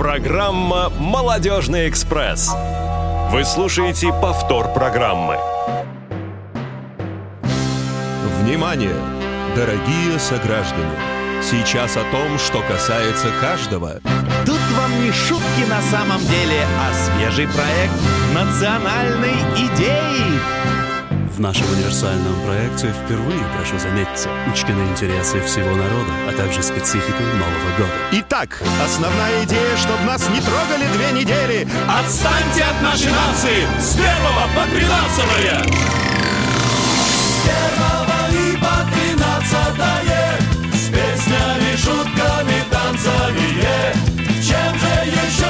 Программа «Молодежный экспресс». Вы слушаете повтор программы. Внимание, дорогие сограждане! Сейчас о том, что касается каждого. Тут вам не шутки на самом деле, а свежий проект национальной идеи. В нашем универсальном проекте впервые, прошу заметить, учтены интересы всего народа, а также специфику Нового года. Итак, основная идея, чтобы нас не трогали две недели. Отстаньте от нашей нации с первого по тринадцатое! С первого и по тринадцатое С песнями, шутками, танцами. Чем же еще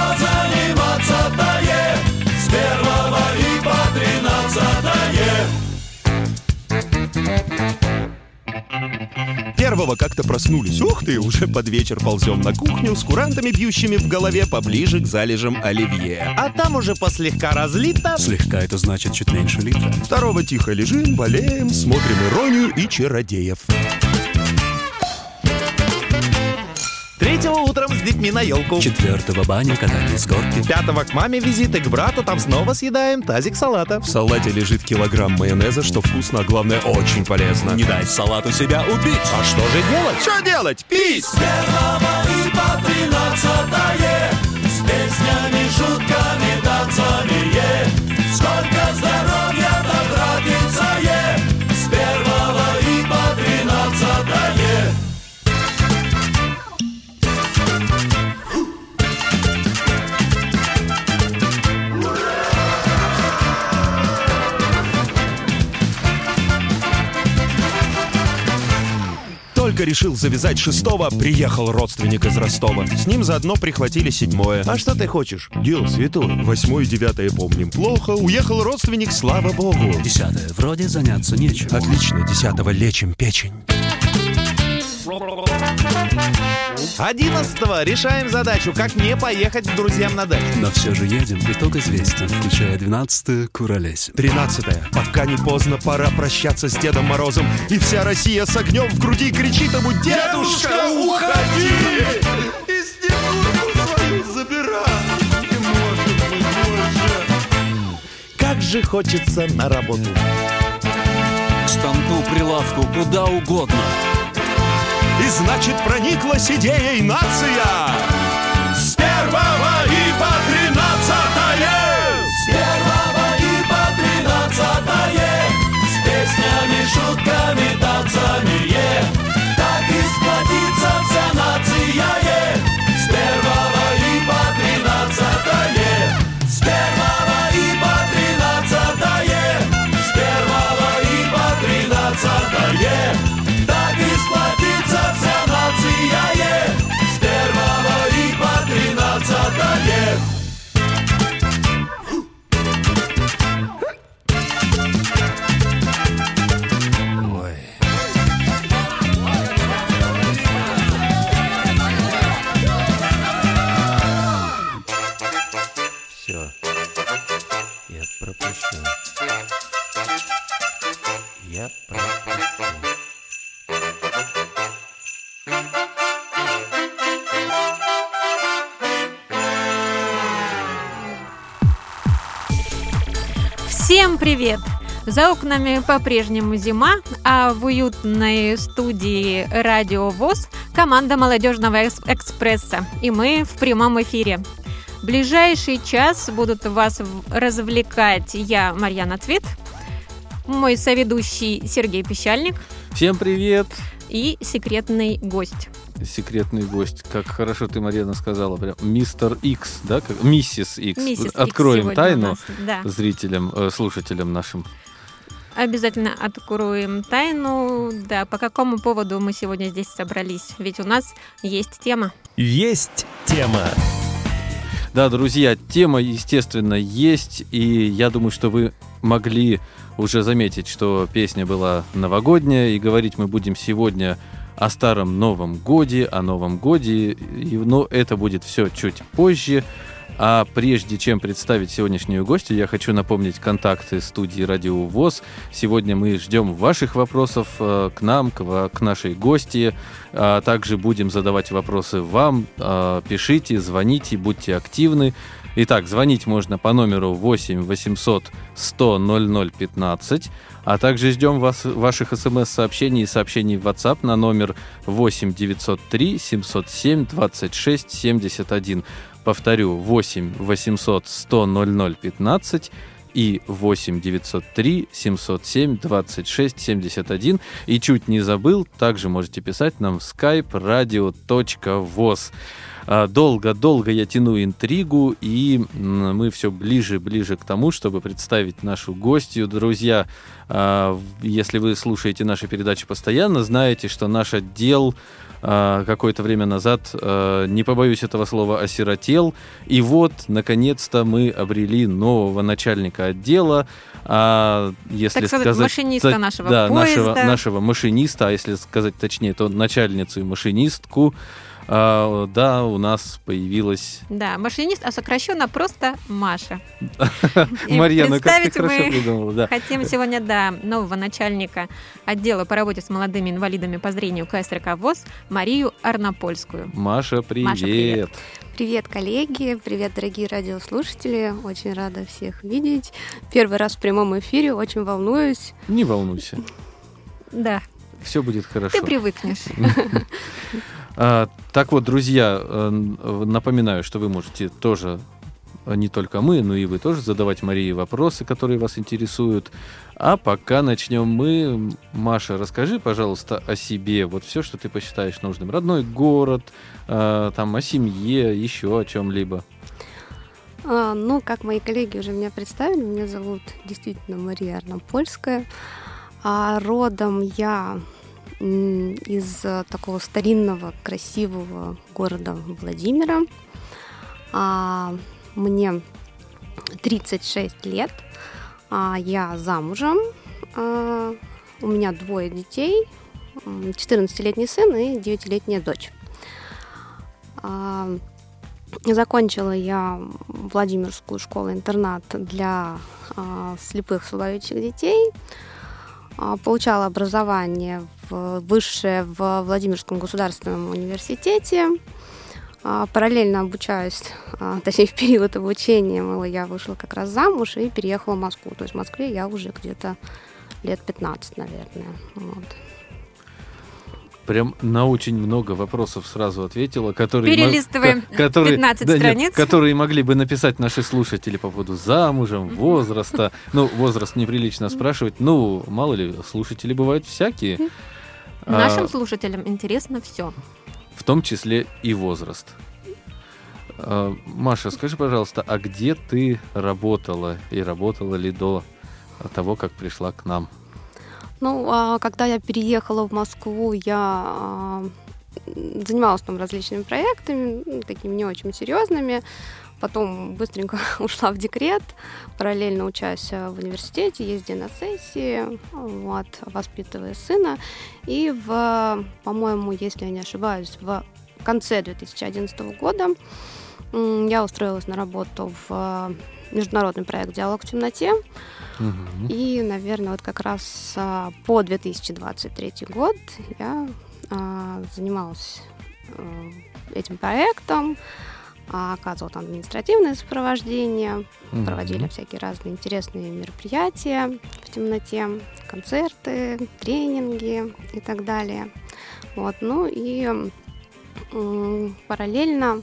Первого как-то проснулись. Ух ты, уже под вечер ползем на кухню с курантами, бьющими в голове поближе к залежам оливье. А там уже послегка разлито. Слегка это значит чуть меньше литра. Второго тихо лежим, болеем, смотрим иронию и чародеев. Третьего утром с детьми на елку. Четвертого баня, катание с горки. Пятого к маме визиты, к брату, там снова съедаем тазик салата. В салате лежит килограмм майонеза, что вкусно, а главное очень полезно. Не дай салату себя убить. А что же делать? Что делать? Пись! С первого и по тринадцатое С песнями, шутками, танцами е. Сколько здоровья Только решил завязать шестого, приехал родственник из Ростова. С ним заодно прихватили седьмое. А что ты хочешь? Дело святое. Восьмое и девятое помним плохо. Уехал родственник, слава богу. Десятое. Вроде заняться нечем. Отлично, десятого лечим печень. Одиннадцатого решаем задачу, как не поехать к друзьям на дачу. Но все же едем. Итог известен, включая двенадцатое Куролесин. Тринадцатое. Пока не поздно, пора прощаться с Дедом Морозом. И вся Россия с огнем в груди кричит ему «Дедушка, уходи!» Как же хочется на работу. К станку, прилавку, куда угодно. И значит прониклась идеей нация. С первого и по тринадцатое. С первого и по тринадцатое. С песнями, шутками, танцами привет! За окнами по-прежнему зима, а в уютной студии Радио ВОЗ команда молодежного экс- экспресса. И мы в прямом эфире. Ближайший час будут вас развлекать я, Марьяна Цвет, мой соведущий Сергей Пещальник Всем привет! и секретный гость. Секретный гость. Как хорошо ты, Марьяна, сказала. Прям мистер Икс, да? Как... Миссис Икс. Миссис Икс Откроем у тайну нас, Да. зрителям, э, слушателям нашим. Обязательно откроем тайну. Да, по какому поводу мы сегодня здесь собрались? Ведь у нас есть тема. Есть тема. Да, друзья, тема, естественно, есть, и я думаю, что вы могли уже заметить, что песня была новогодняя, и говорить мы будем сегодня о старом Новом Годе, о Новом Годе, но это будет все чуть позже. А прежде чем представить сегодняшнюю гостью, я хочу напомнить контакты студии Радио ВОЗ. Сегодня мы ждем ваших вопросов э, к нам, к нашей гости. А также будем задавать вопросы вам. А, Пишите, звоните, будьте активны. Итак, звонить можно по номеру 8 800 100 00 15, а также ждем вас, ваших смс-сообщений и сообщений в WhatsApp на номер 8 903 707 26 71. Повторю, 8 800 100 00 15 и 8 903 707 26 71. И чуть не забыл, также можете писать нам в skype radio.voz. А, Долго-долго я тяну интригу, и мы все ближе-ближе к тому, чтобы представить нашу гостью. Друзья, а, если вы слушаете наши передачи постоянно, знаете, что наш отдел а, какое-то время назад, не побоюсь этого слова, осиротел. И вот, наконец-то, мы обрели нового начальника отдела. А, если Так сказать, машиниста та- нашего да, поезда. нашего, нашего машиниста, а если сказать точнее, то начальницу и машинистку. А, да, у нас появилась Да, машинист, а сокращенно просто Маша. И Марьяна, как ты представить хорошо мы придумала, да. Хотим сегодня, да, нового начальника отдела по работе с молодыми инвалидами по зрению КСРК ВОЗ Марию Арнопольскую. Маша, привет. Маша, привет. Привет, коллеги, привет, дорогие радиослушатели. Очень рада всех видеть. Первый раз в прямом эфире, очень волнуюсь. Не волнуйся, Да, все будет хорошо. ты привыкнешь. А, так вот, друзья, напоминаю, что вы можете тоже, э, не только мы, но и вы тоже задавать Марии вопросы, которые вас интересуют. А пока начнем мы. Маша, расскажи, пожалуйста, о себе. Вот все, что ты посчитаешь нужным. Родной город, э, там, о семье, еще о чем-либо. А, ну, как мои коллеги уже меня представили, меня зовут действительно Мария Арнопольская. А родом я из э, такого старинного, красивого города Владимира. А, мне 36 лет. А, я замужем. А, у меня двое детей. м, 14-летний сын и 9-летняя дочь. Закончила я Владимирскую школу-интернат для слепых слабовидящих детей. А, получала образование в, высшее в Владимирском государственном университете. А, параллельно обучаюсь, а, точнее, в период обучения я вышла как раз замуж и переехала в Москву. То есть в Москве я уже где-то лет 15, наверное. Вот. Прям на очень много вопросов сразу ответила, которые... Перелистываем ко- которые, 15 да нет, страниц. которые могли бы написать наши слушатели по поводу замужем, возраста. Ну, возраст неприлично спрашивать. Ну, мало ли, слушатели бывают всякие. А, Нашим слушателям интересно все. в том числе и возраст. А, Маша, скажи, пожалуйста, а где ты работала и работала ли до того, как пришла к нам? Ну, а когда я переехала в Москву, я а, занималась там различными проектами, такими не очень серьезными. Потом быстренько ушла в декрет, параллельно учась э, в университете, ездя на сессии, вот, воспитывая сына. И в, по-моему, если я не ошибаюсь, в конце 2011 года я устроилась на работу в международный проект «Диалог в темноте». Мгм. И, наверное, вот как раз а, по 2023 год я а, занималась э, этим проектом, а, оказывала там административное сопровождение, Мгм. проводили всякие разные интересные мероприятия в темноте, концерты, тренинги и так далее. Вот, ну и параллельно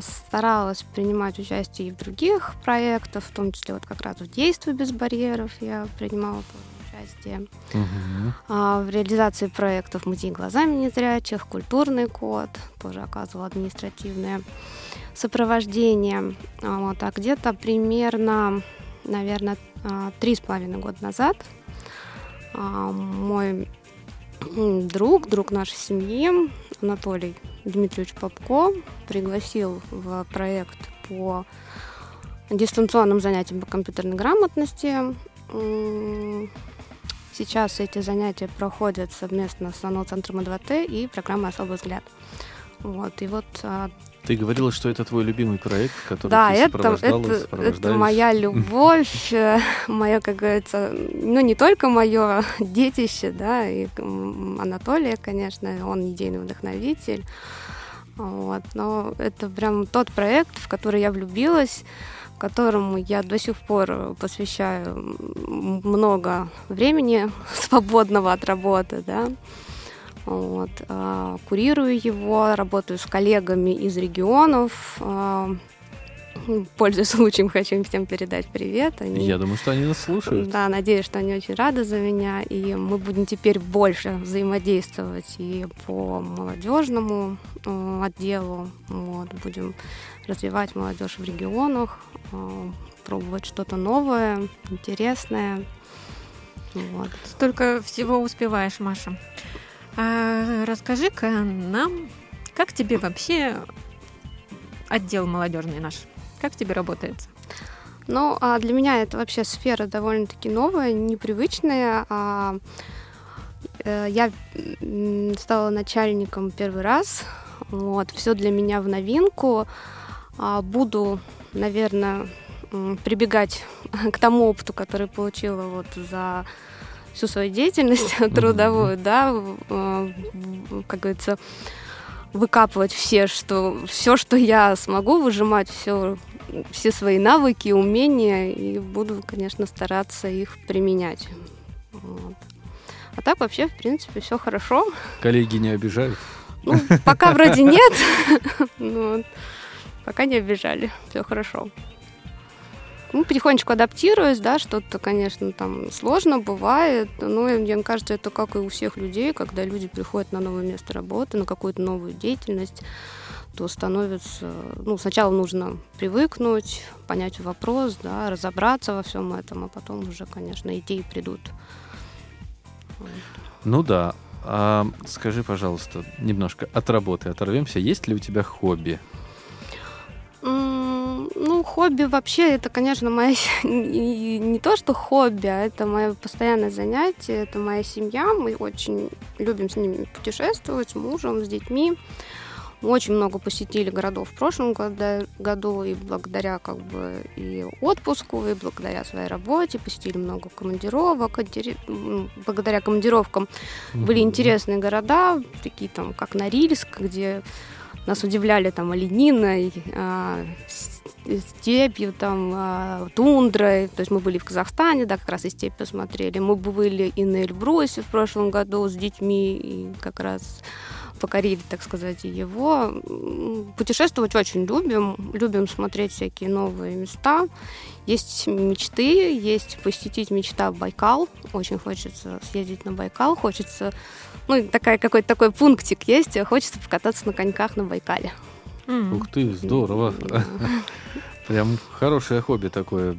старалась принимать участие и в других проектах, в том числе вот как раз в «Действуй без барьеров» я принимала участие. А, в реализации проектов «Музей глазами незрячих», «Культурный код», тоже оказывала административное сопровождение. А, Вот, а где-то примерно, наверное, а, три с половиной года назад а, мой друг, друг нашей семьи, Анатолий Дмитриевич Попко, пригласил в проект по дистанционным занятиям по компьютерной грамотности. Сейчас эти занятия проходят совместно с ОНО-центром АДВТ и программой «Особый взгляд». Вот, и вот а, Ты говорила, что это твой любимый проект, который Да, ты это, это, это моя любовь, э, мое, как говорится, ну не только мое детище, да, и Анатолия, конечно, он идейный вдохновитель, вот, но это прям тот проект, в который я влюбилась, которому я до сих пор посвящаю много времени свободного от работы, да. Вот, а, курирую его, работаю с коллегами из регионов. а, Пользуясь случаем, хочу им всем передать привет. Они, Я думаю, что они нас слушают. да, надеюсь, что они очень рады за меня. И мы будем теперь больше взаимодействовать и по молодежному э, отделу. Вот, будем развивать молодежь в регионах, пробовать что-то новое, интересное. Вот. Столько всего успеваешь, Маша. А, расскажи-ка нам, как тебе вообще отдел молодежный наш? Как тебе работает? Ну, а для меня это вообще сфера довольно-таки новая, непривычная. А, э, я стала начальником первый раз. Вот, все для меня в новинку. А, буду, наверное, прибегать к тому опыту, который получила вот за всю свою деятельность трудовую, да, э, как говорится, выкапывать все, что все, что я смогу, выжимать все, все свои навыки, умения, и буду, конечно, стараться их применять. Вот. А так вообще, в принципе, все хорошо. Коллеги не обижают? Ну, пока вроде нет, пока не обижали, все хорошо. Ну, потихонечку адаптируюсь, да, что-то, конечно, там сложно бывает, но мне кажется, это как и у всех людей, когда люди приходят на новое место работы, на какую-то новую деятельность, то становится, ну, сначала нужно привыкнуть, понять вопрос, да, разобраться во всем этом, а потом уже, конечно, идеи придут. Ну да. А скажи, пожалуйста, немножко от работы оторвемся. Есть ли у тебя хобби? М, Ну, хобби вообще, это, конечно, моя не то, что хобби, а это мое постоянное занятие, это моя семья. Мы очень любим с ними путешествовать, с мужем, с детьми. Мы очень много посетили городов в прошлом году, и благодаря как бы и отпуску, и благодаря своей работе посетили много командировок. Благодаря командировкам были интересные города, такие там, как Норильск, где нас удивляли там олениной, а, с- степью, там, а, тундрой. То есть мы были в Казахстане, да, как раз и степь посмотрели. Мы были и на Эльбрусе в прошлом году с детьми, и как раз покорили, так сказать, его. Путешествовать очень любим, любим смотреть всякие новые места. Есть мечты, есть посетить мечта Байкал. Очень хочется съездить на Байкал, хочется ну, такая, какой-то такой пунктик есть, хочется покататься на коньках на Байкале. Ух ты, здорово. Прям хорошее хобби такое.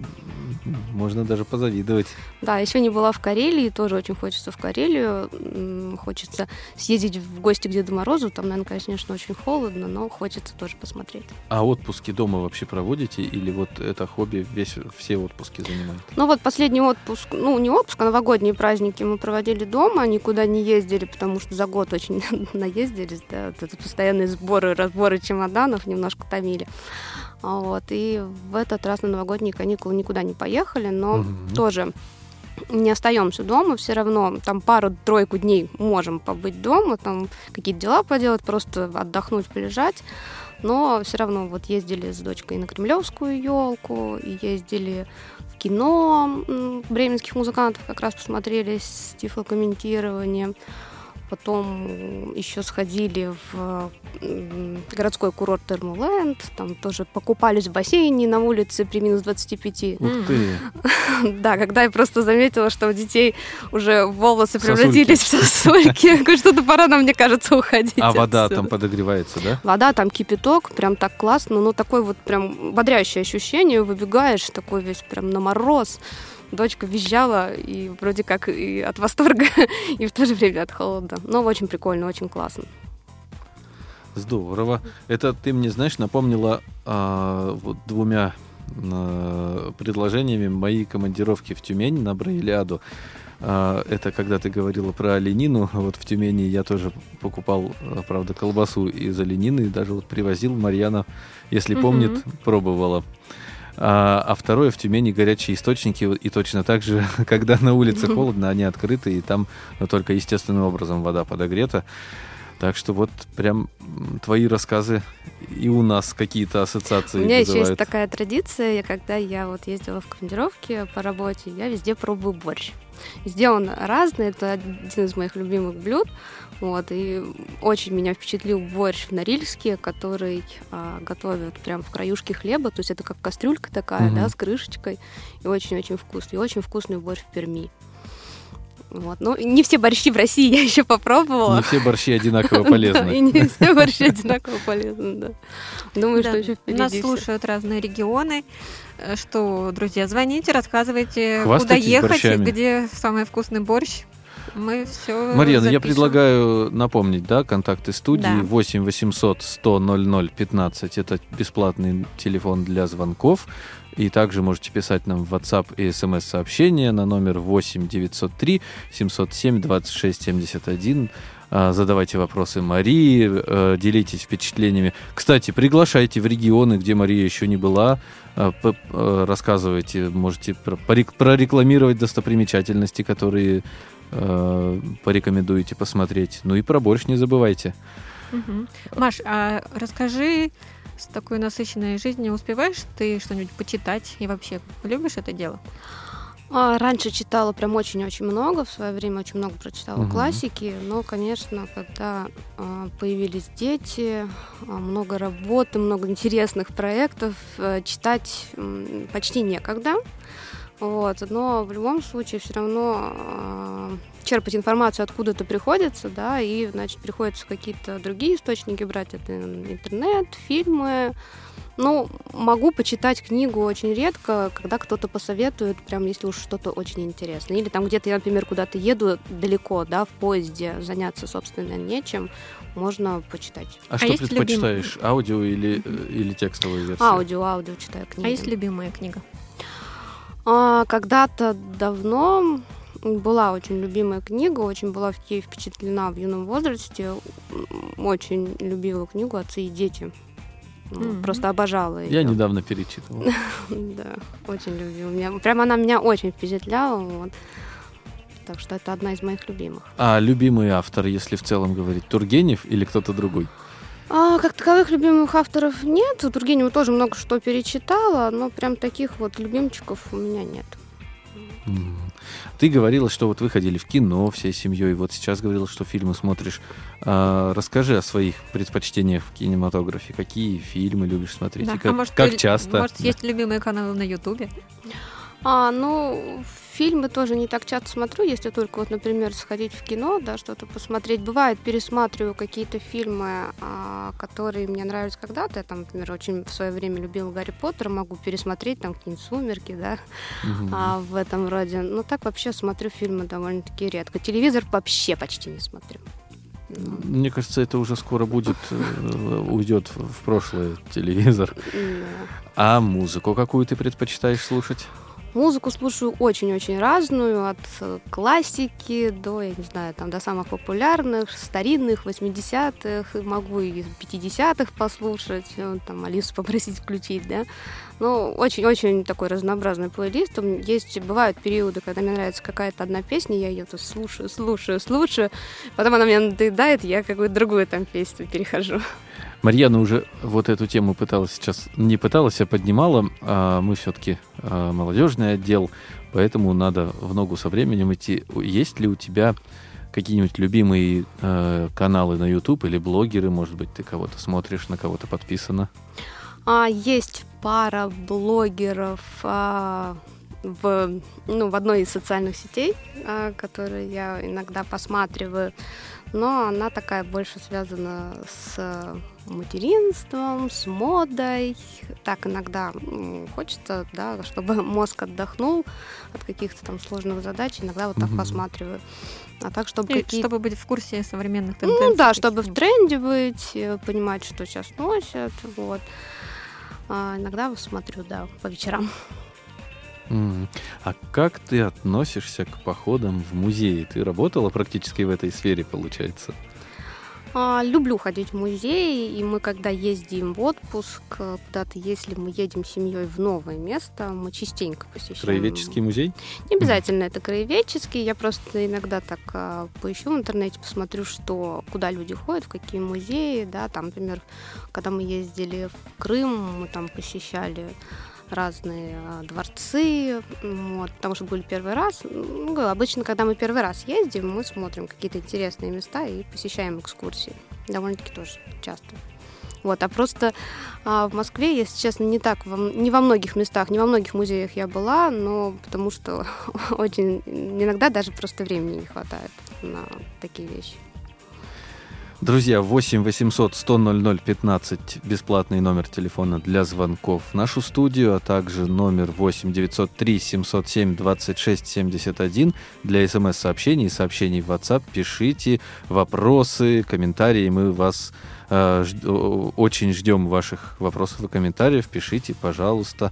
Можно даже позавидовать. Да, еще не была в Карелии, тоже очень хочется в Карелию. Хочется съездить в гости к Деду Морозу. Там, наверное, конечно, очень холодно, но хочется тоже посмотреть. А отпуски дома вообще проводите? Или вот это хобби весь, все отпуски занимает? Ну вот последний отпуск, ну не отпуск, а новогодние праздники мы проводили дома, никуда не ездили, потому что за год очень наездились, да, вот это постоянные сборы, разборы чемоданов немножко томили. Вот, и в этот раз на новогодние каникулы никуда не поехали, но Мгм. тоже не остаемся дома, все равно там пару-тройку дней можем побыть дома, там какие-то дела поделать, просто отдохнуть, полежать. Но все равно вот ездили с дочкой на Кремлевскую елку, ездили в кино бременских музыкантов, как раз посмотрели с тифлокомментированием. Потом еще сходили в м, городской курорт Термоленд, там тоже покупались в бассейне на улице при минус 25. Ух ты! Да, когда я просто заметила, что у детей уже волосы превратились в сосульки, что-то пора нам, мне кажется, уходить. А вода там подогревается, да? Вода, там кипяток, прям так классно, ну такое вот прям бодрящее ощущение, выбегаешь, такой весь прям на мороз. Дочка визжала, и вроде как и от восторга, и в то же время от холода. Но очень прикольно, очень классно. Здорово. Это ты мне, знаешь, напомнила а, вот двумя а, предложениями моей командировки в Тюмень на Браилиаду. а, это когда ты говорила про оленину. Вот в Тюмени я тоже покупал, а, правда, колбасу из оленины. И даже вот привозил Марьяна, если помнит, пробовала. А, а второе, в Тюмени горячие источники, и точно так же, когда на улице холодно, они открыты, и там ну, только естественным образом вода подогрета. Так что вот прям твои рассказы и у нас какие-то ассоциации У меня еще есть такая традиция, когда я вот ездила в командировки по работе, я везде пробую борщ. Везде он разный, это один из моих любимых блюд. Вот, и очень меня впечатлил борщ в Норильске, который а, готовят прям в краюшке хлеба, то есть это как кастрюлька такая, Мгм. да, с крышечкой, и очень-очень вкусный. И очень вкусный борщ в Перми. Вот. Ну, не все борщи в России я еще попробовала. Не все борщи одинаково Да, и полезны. не все борщи одинаково полезны, да. Думаю, что еще впереди Нас слушают разные регионы. Э, Что, друзья, звоните, рассказывайте, куда ехать, где самый вкусный борщ. Мы все Марьяна, я предлагаю напомнить, да, контакты студии Да. 8 800 100 00 15. Это бесплатный телефон для звонков. И также можете писать нам в WhatsApp и смс-сообщения на номер 8 903 707 26 71. А, Задавайте вопросы Марии, э, делитесь впечатлениями. Кстати, приглашайте в регионы, где Мария еще не была. А, э, Рассказывайте, можете прорекламировать достопримечательности, которые э, порекомендуете посмотреть. Ну и про борщ не забывайте. Мгм. Маш, а расскажи, с такой насыщенной жизнью успеваешь ты что-нибудь почитать и вообще любишь это дело? А, раньше читала прям очень-очень много, в свое время очень много прочитала Мгм. классики, но, конечно, когда а, появились дети, а, много работы, много интересных проектов, э, читать м, почти некогда. Вот, но в любом случае все равно а, черпать информацию откуда-то приходится, да, и, значит, приходится какие-то другие источники брать, это интернет, фильмы, ну, могу почитать книгу очень редко, когда кто-то посоветует, прям если уж что-то очень интересное. Или там где-то я, например, куда-то еду далеко, да, в поезде, заняться, собственно, нечем, можно почитать. А, А что предпочитаешь, аудио или, э, или текстовую версию? Аудио, аудио читаю книги. А есть любимая книга? А, когда-то давно была очень любимая книга, очень была в ей впечатлена в юном возрасте. Очень любила книгу «Отцы и дети». Мгм. Просто обожала ее. Я недавно перечитывал. Да, очень любила. Меня, прям она меня очень впечатляла. Вот. Так что это одна из моих любимых. А любимый автор, если в целом говорить, Тургенев или кто-то другой? А, как таковых любимых авторов нет. У Тургенева тоже много что перечитала, но прям таких вот любимчиков у меня нет. Ты говорила, что вот вы ходили в кино всей семьей, вот сейчас говорила, что фильмы смотришь. А, расскажи о своих предпочтениях в кинематографе. Какие фильмы любишь смотреть? Да. И как, а может, как ты- часто? Может, Да. есть любимые каналы на Ютубе? А, ну, фильмы тоже не так часто смотрю, если только вот, например, сходить в кино, да, что-то посмотреть. Бывает, пересматриваю какие-то фильмы, а, которые мне нравились когда-то. Я там, например, очень в свое время любила Гарри Поттера, могу пересмотреть там какие-нибудь «Сумерки», да, Мгм. а, в этом роде. Ну, так вообще смотрю фильмы довольно-таки редко. Телевизор вообще почти не смотрю. Мне кажется, это уже скоро будет, э, уйдет в прошлое телевизор. А музыку какую ты предпочитаешь слушать? Музыку слушаю очень-очень разную, от э, классики до, я не знаю, там, до самых популярных, старинных, 80-х, и могу и 50-х послушать, э, там, Алису попросить включить, да. Ну, очень-очень такой разнообразный плейлист. Есть, бывают периоды, когда мне нравится какая-то одна песня, я ее слушаю, слушаю, слушаю, потом она мне надоедает, я какую-то другую там песню перехожу. Марьяна уже вот эту тему пыталась сейчас, не пыталась, а поднимала. А мы все-таки молодежный отдел, поэтому надо в ногу со временем идти. Есть ли у тебя какие-нибудь любимые э, каналы на YouTube или блогеры, может быть, ты кого-то смотришь, на кого-то подписана? А, есть пара блогеров а, в, ну, в одной из социальных сетей, а, которые я иногда посматриваю, но она такая больше связана с материнством, с модой. Так иногда хочется, да, чтобы мозг отдохнул от каких-то там сложных задач, иногда вот так Мгм. посматриваю. А так, чтобы И какие-то чтобы быть в курсе современных тенденций. ну да, чтобы в тренде быть, э, понимать, что сейчас носят, вот. А, иногда смотрю, да, по вечерам. А как ты относишься к походам в музеи? Ты работала практически в этой сфере, получается? А, люблю ходить в музеи, и мы, когда ездим в отпуск, э, куда-то, если мы едем с семьей в новое место, мы частенько посещаем. Краеведческий музей? Не обязательно это краеведческий, я просто иногда так а, поищу в интернете, посмотрю, что, куда люди ходят, в какие музеи, да, там, например, когда мы ездили в Крым, мы там посещали разные а, дворцы, вот, потому что были первый раз. Ну, обычно, когда мы первый раз ездим, мы смотрим какие-то интересные места и посещаем экскурсии. Довольно-таки тоже часто. Вот, а просто а, в Москве, если честно, не так, во не во многих местах, не во многих музеях я была, но потому что очень иногда даже просто времени не хватает на такие вещи. Друзья, 8 800 100 00 15 бесплатный номер телефона для звонков в нашу студию, а также номер 8 903 707 26 71 для смс-сообщений и сообщений в WhatsApp. Пишите вопросы, комментарии, мы вас э, очень ждем ваших вопросов и комментариев. Пишите, пожалуйста.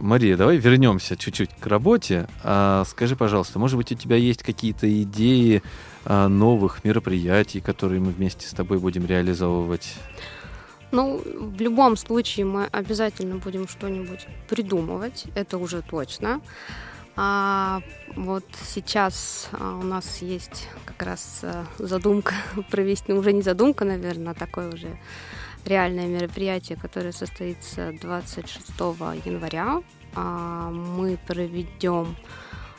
Мария, давай вернемся чуть-чуть к работе. А, скажи, пожалуйста, может быть, у тебя есть какие-то идеи а, новых мероприятий, которые мы вместе с тобой будем реализовывать? Ну, в любом случае мы обязательно будем что-нибудь придумывать, это уже точно. А вот сейчас а, у нас есть как раз а, задумка провести, ну, уже не задумка, наверное, а такое уже реальное мероприятие, которое состоится 26 января. А, Мы проведем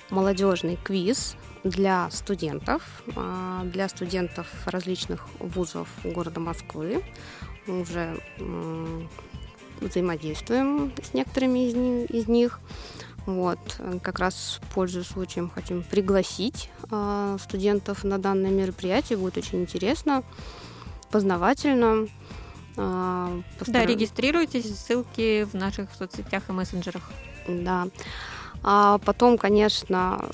молодежный квиз для студентов, а, для студентов различных вузов города Москвы. Мы уже взаимодействуем с некоторыми из, ни- из них. Вот, как раз пользуясь случаем, хотим пригласить а, студентов на данное мероприятие. Будет очень интересно, познавательно. А, Да, регистрируйтесь, ссылки в наших соцсетях и мессенджерах. да. А потом, конечно,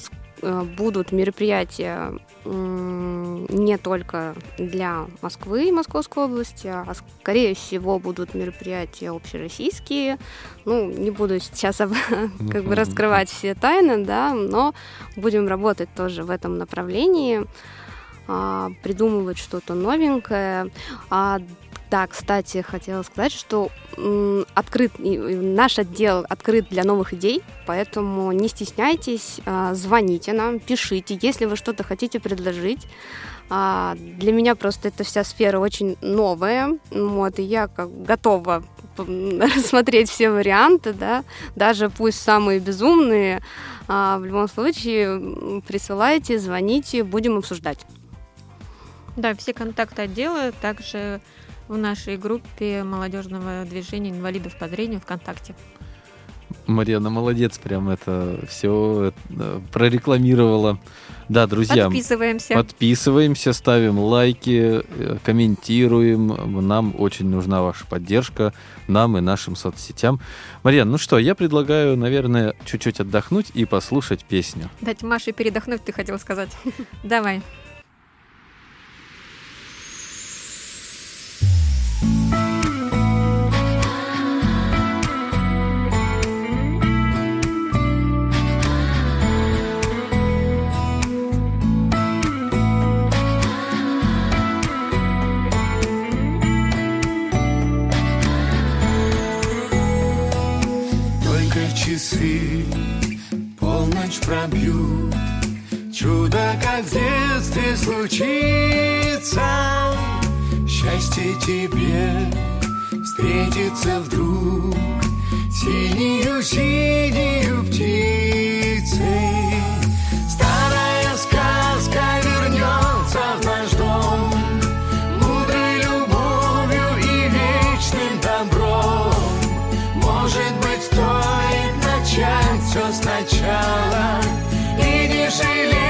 э, будут мероприятия не только для Москвы и Московской области, а скорее всего будут мероприятия общероссийские. Ну, не буду сейчас об- как бы раскрывать все тайны, да, но будем работать тоже в этом направлении, придумывать что-то новенькое. А, да, кстати, хотела сказать, что открыт наш отдел открыт для новых идей, поэтому не стесняйтесь, а, звоните нам, пишите, если вы что-то хотите предложить. А, Для меня просто эта вся сфера очень новая, вот, и я как готова рассмотреть все варианты, да, даже пусть самые безумные, а, в любом случае присылайте, звоните, будем обсуждать. Да, все контакты отдела также в нашей группе молодежного движения инвалидов по зрению ВКонтакте. Марьяна молодец, прям это все прорекламировала. Да, друзья, Подписываемся. подписываемся, ставим лайки, э, комментируем. Нам очень нужна ваша поддержка, нам и нашим соцсетям. Марьян, ну что, я предлагаю, наверное, чуть-чуть отдохнуть и послушать песню. Дать Маше передохнуть, ты хотел сказать. Давай. Часы полночь пробьют. Чудо, как в детстве случится Счастье тебе встретится вдруг Синюю-синюю птицей все сначала. И не жалеть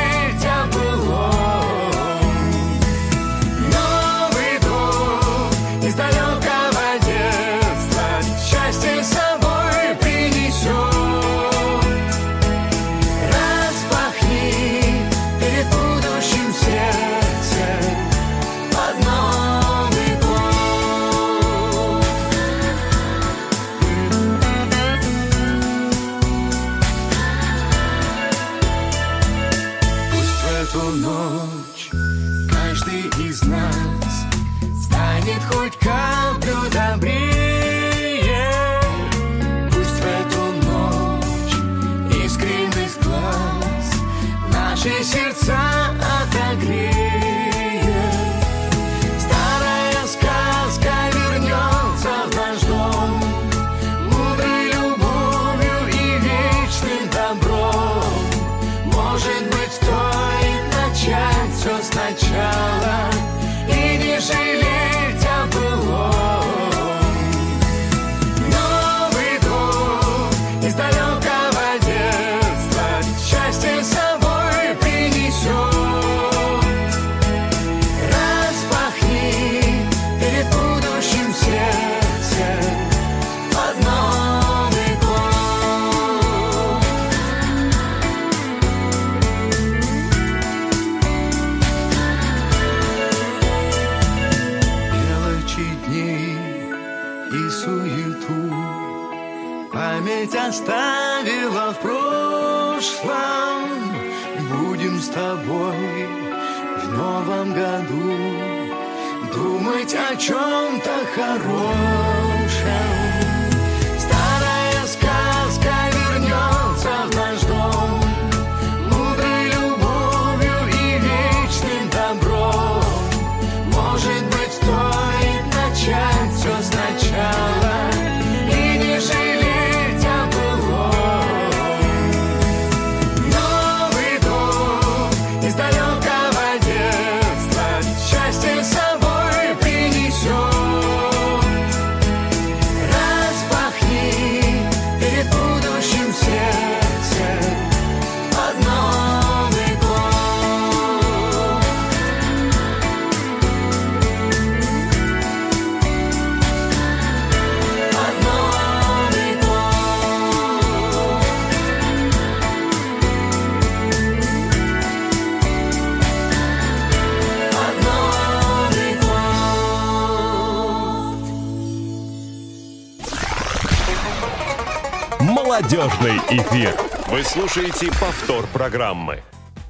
Молодежный эфир. Вы слушаете повтор программы.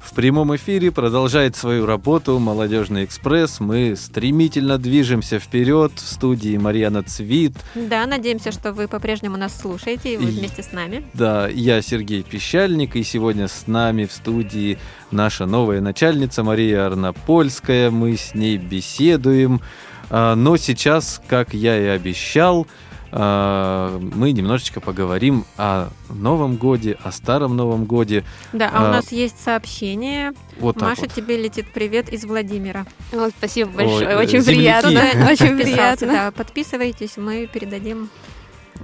В прямом эфире продолжает свою работу «Молодежный экспресс». Мы стремительно движемся вперед. В студии Марьяна Цвит. Да, надеемся, что вы по-прежнему нас слушаете, и вы И- вместе с нами. Да, я Сергей Пещальник, и сегодня с нами в студии наша новая начальница Мария Арнопольская. Мы с ней беседуем. А, Но сейчас, как я и обещал, мы немножечко поговорим о Новом Годе, о Старом Новом Годе. Да, а, у А, нас есть сообщение. Вот Маша, вот. тебе летит привет из Владимира. О, спасибо Ой, большое, э, очень земляки. приятно. Очень приятно. Да, подписывайтесь, мы передадим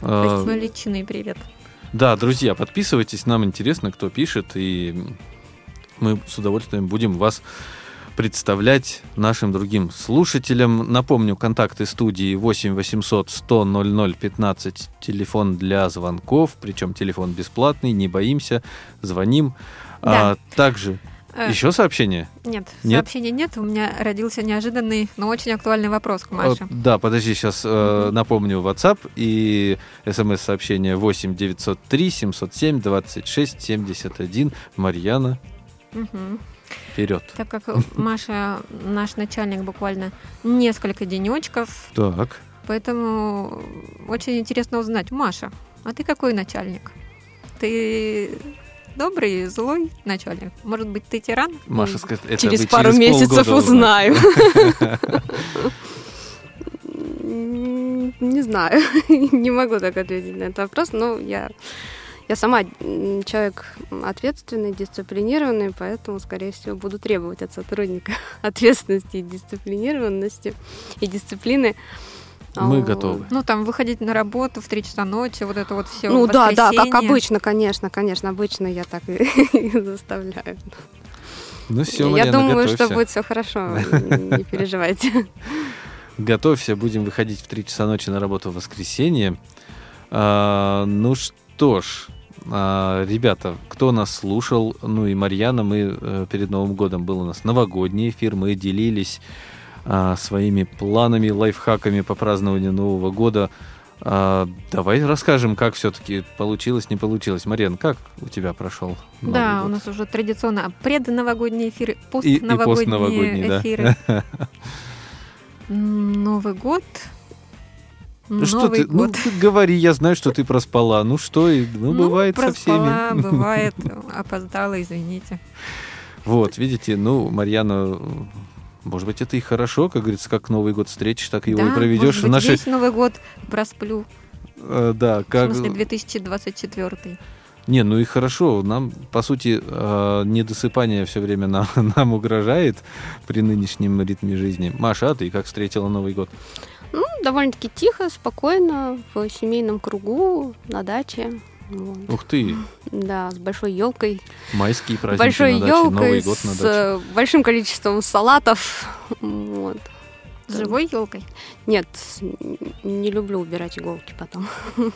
А, личный привет. Да, друзья, подписывайтесь, нам интересно, кто пишет, и мы с удовольствием будем вас представлять нашим другим слушателям. Напомню, контакты студии 8 800 100 00 15, телефон для звонков, причем телефон бесплатный, не боимся, звоним. Да. А, также Э, еще сообщение? Нет, Нет? сообщения нет. У меня родился неожиданный, но очень актуальный вопрос к Э, Маше. Да, подожди, сейчас напомню WhatsApp и смс-сообщение 8 903 707 26 71. Марьяна, Мгм. Вперед. Так как Маша наш начальник буквально несколько денечков, Так. поэтому очень интересно узнать, Маша, а ты какой начальник? Ты добрый, злой начальник? Может быть, ты тиран? Маша скажет, это Через пару через месяцев узнаю. Не знаю, не могу так ответить на этот вопрос, но я, я сама человек ответственный, дисциплинированный, поэтому, скорее всего, буду требовать от сотрудника ответственности и дисциплинированности и дисциплины. Мы А, готовы. Ну, там, выходить на работу в 3 часа ночи, вот это вот все. Ну да, да, как обычно, конечно, конечно, обычно я так и заставляю. Ну все, я Марьяна, думаю, готовься. что будет все хорошо, не переживайте. Готовься, будем выходить в 3 часа ночи на работу в воскресенье. А, ну что ж, ребята, кто нас слушал, ну и Марьяна, мы э, перед Новым годом был у нас новогодний эфир, мы делились а, своими планами, лайфхаками по празднованию Нового года. А, давай расскажем, как все-таки получилось, не получилось. Марьян, как у тебя прошел Новый Да, год? у нас уже традиционно предновогодние эфиры, И- и постновогодние постновогодние, да. эфиры. М, Новый год Ну что Новый ты, ну год. ты говори, я знаю, что ты проспала. Ну что, и- ну, бывает со проспала, всеми. бывает, опоздала, извините. Вот, видите, ну, Марьяна, может быть, это и хорошо, как говорится, как Новый год встретишь, так его да, и проведешь. может быть, Наши, весь Новый год просплю. э, да, как... В смысле, 2024. Не, ну и хорошо. Нам, по сути, э, недосыпание все время нам, нам угрожает при нынешнем ритме жизни. Маша, а ты как встретила Новый год? Ну, довольно-таки тихо, спокойно, в семейном кругу, на даче. Вот. Ух ты, Да, с большой елкой. майские праздники большой на даче, Новый елкой, год на с даче. э, большим количеством салатов. Вот. С живой елкой. Нет, не люблю убирать иголки потом.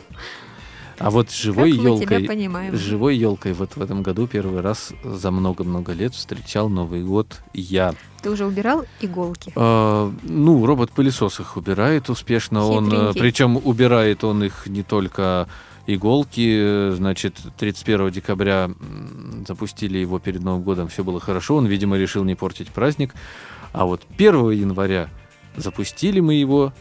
А вот с живой как елкой, с живой елкой вот в этом году первый раз за много-много лет встречал Новый год я. Ты уже убирал иголки? А, ну, робот-пылесос их убирает успешно. Он, Хитренький. причем убирает он их не только иголки. э, Значит, 31 декабря запустили его перед Новым годом. Все было хорошо. Он, видимо, решил не портить праздник. А вот 1 января запустили мы его,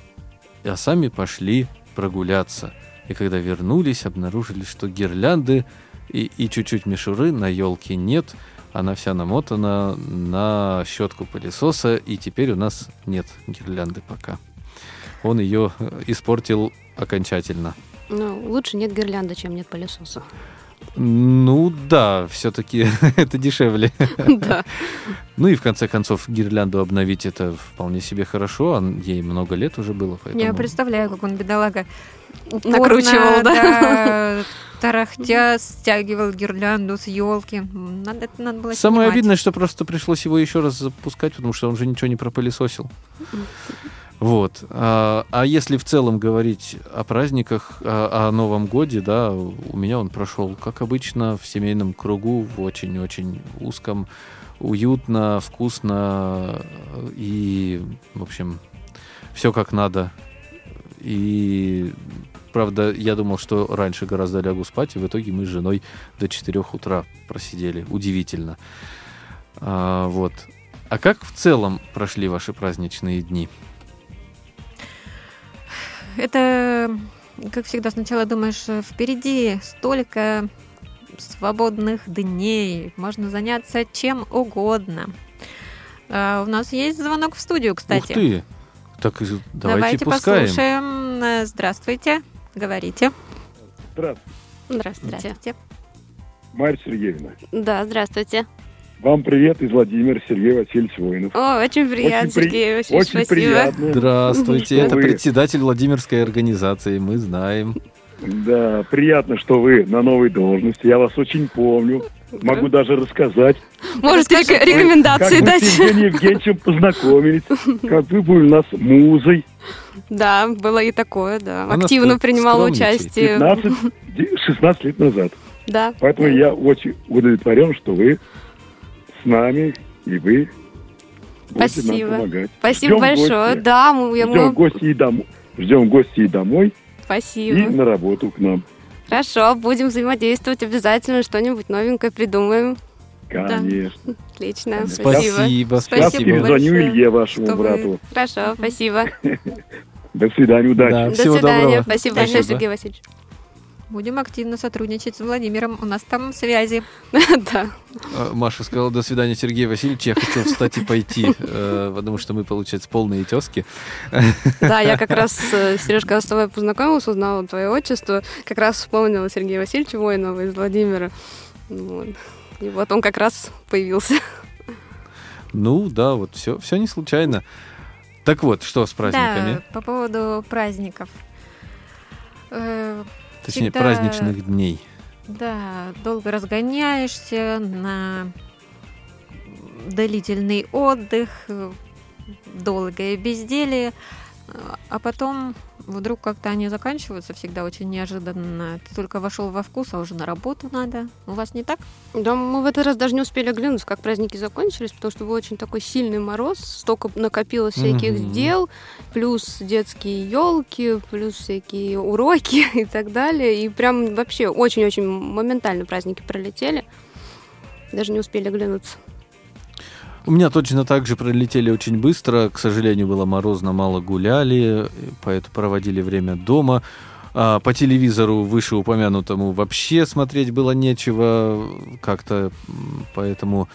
а сами пошли прогуляться. И когда вернулись, обнаружили, что гирлянды и, и чуть-чуть мишуры на елке нет. Она вся намотана на щетку пылесоса, и теперь у нас нет гирлянды пока. Он ее испортил окончательно. Ну, лучше нет гирлянды, чем нет пылесоса. Ну да, все-таки это дешевле. Да. Ну и в конце концов гирлянду обновить это вполне себе хорошо, а ей много лет уже было, поэтому... Я представляю, как он, бедолага, упорно, Накручивал, да? да, тарахтя, стягивал гирлянду с елки. Надо, это надо было Самое снимать. обидное, что просто пришлось его еще раз запускать, потому что он же ничего не пропылесосил. Вот. А, а если в целом говорить о праздниках, о, о Новом Годе, да, у меня он прошел, как обычно, в семейном кругу, в очень-очень узком, уютно, вкусно и, в общем, все как надо. И, правда, я думал, что раньше гораздо лягу спать, и в итоге мы с женой до 4 утра просидели. Удивительно. А, вот. А как в целом прошли ваши праздничные дни? Это, как всегда, сначала думаешь, впереди столько свободных дней, можно заняться чем угодно. А у нас есть звонок в студию, кстати. Ух ты! Так и давайте, пускаем. послушаем. Э, Здравствуйте, говорите. Здравствуйте, Здравствуйте. Здравствуйте. Марья Сергеевна. Да, здравствуйте. Вам привет из Владимира Сергей Васильевич Воинов. О, очень приятно, Очень при- Сергей Васильевич, Очень спасибо. приятно. Здравствуйте, это вы? председатель Владимирской организации, мы знаем. Да, приятно, что вы на новой должности. Я вас очень помню. Могу даже рассказать, Можете рек- Расскажите. рекомендации как вы с дать? Евгением Евгеньевичем познакомились, как вы были у нас музой. Да, было и такое, да. Она Активно принимала участие. 15, де- 16 лет назад. Да. Поэтому я очень удовлетворен, что вы с нами, и вы будете Спасибо. нам помогать. Спасибо Ждем большое. гостя. Да, мы, Ждем мы- гостей и домой. Ждем гостей и домой, и Спасибо. на работу к нам. Хорошо, будем взаимодействовать обязательно, что-нибудь новенькое придумаем. Конечно. Отлично. Спасибо, Спасибо Сейчас спасибо. перезвоню большое, Илье, вашему что вы- брату. Хорошо, спасибо. До свидания, удачи. Да, До свидания. доброго. Спасибо Спасибо. большое, Сергей Васильевич. Будем активно сотрудничать с Владимиром. У нас там связи. Да. А, Маша сказала, до свидания, Сергей Васильевич. Я хотел встать и пойти, э, потому что мы, получается, полные тески. Да, я как раз, э, Сереж, когда с тобой познакомилась, узнала твое отчество, как раз вспомнила Сергея Васильевича Воинова из Владимира. Вот. И вот он как раз появился. Ну да, вот все, все не случайно. Так вот, что с праздниками? Да, по поводу праздников. Точнее, всегда- праздничных дней. Да, долго разгоняешься на длительный отдых, долгое безделие, а потом вдруг как-то они заканчиваются всегда очень неожиданно. Ты только вошел во вкус, а уже на работу надо. У вас не так? Да, мы в этот раз даже не успели оглянуться, как праздники закончились, потому что был очень такой сильный мороз, столько накопилось всяких Мгм. дел, плюс детские елки, плюс всякие уроки и так далее. И прям вообще очень-очень моментально праздники пролетели. Даже не успели оглянуться. У меня точно так же пролетели очень быстро. К сожалению, было морозно, мало гуляли, поэтому проводили время дома. А по телевизору вышеупомянутому вообще смотреть было нечего как-то, поэтому